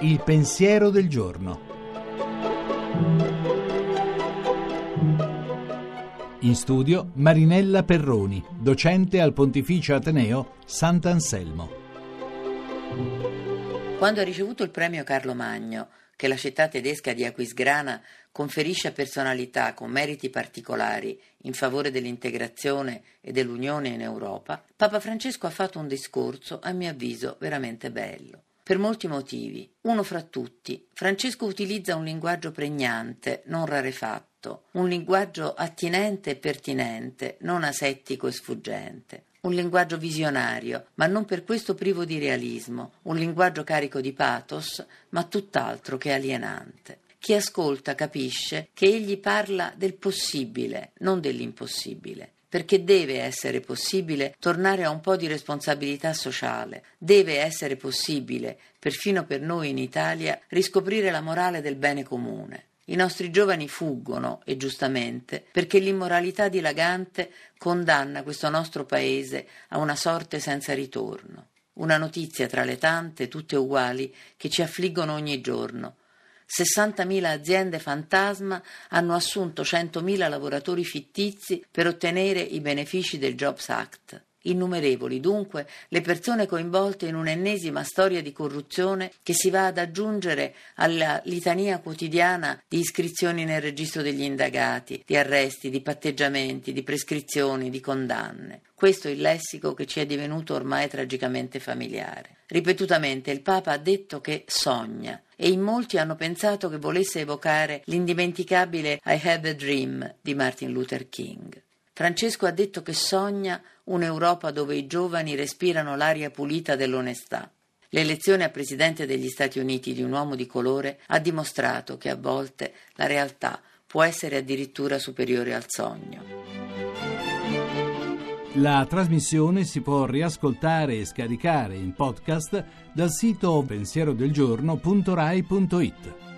Il pensiero del giorno. In studio Marinella Perroni, docente al Pontificio Ateneo Sant'Anselmo. Quando ha ricevuto il premio Carlo Magno, che la città tedesca di Aquisgrana conferisce a personalità con meriti particolari in favore dell'integrazione e dell'unione in Europa, Papa Francesco ha fatto un discorso, a mio avviso, veramente bello. Per molti motivi. Uno fra tutti, Francesco utilizza un linguaggio pregnante, non rarefatto, un linguaggio attinente e pertinente, non asettico e sfuggente un linguaggio visionario, ma non per questo privo di realismo, un linguaggio carico di pathos, ma tutt'altro che alienante. Chi ascolta capisce che egli parla del possibile, non dell'impossibile perché deve essere possibile tornare a un po' di responsabilità sociale, deve essere possibile, perfino per noi in Italia, riscoprire la morale del bene comune. I nostri giovani fuggono, e giustamente, perché l'immoralità dilagante condanna questo nostro paese a una sorte senza ritorno. Una notizia tra le tante, tutte uguali, che ci affliggono ogni giorno. 60.000 aziende fantasma hanno assunto 100.000 lavoratori fittizi per ottenere i benefici del Jobs Act. Innumerevoli, dunque, le persone coinvolte in un'ennesima storia di corruzione che si va ad aggiungere alla litania quotidiana di iscrizioni nel registro degli indagati, di arresti, di patteggiamenti, di prescrizioni, di condanne. Questo è il lessico che ci è divenuto ormai tragicamente familiare. Ripetutamente il Papa ha detto che sogna e in molti hanno pensato che volesse evocare l'indimenticabile I Have a Dream di Martin Luther King. Francesco ha detto che sogna un'Europa dove i giovani respirano l'aria pulita dell'onestà. L'elezione a presidente degli Stati Uniti di un uomo di colore ha dimostrato che a volte la realtà può essere addirittura superiore al sogno. La trasmissione si può riascoltare e scaricare in podcast dal sito pensierodelgiorno.rai.it.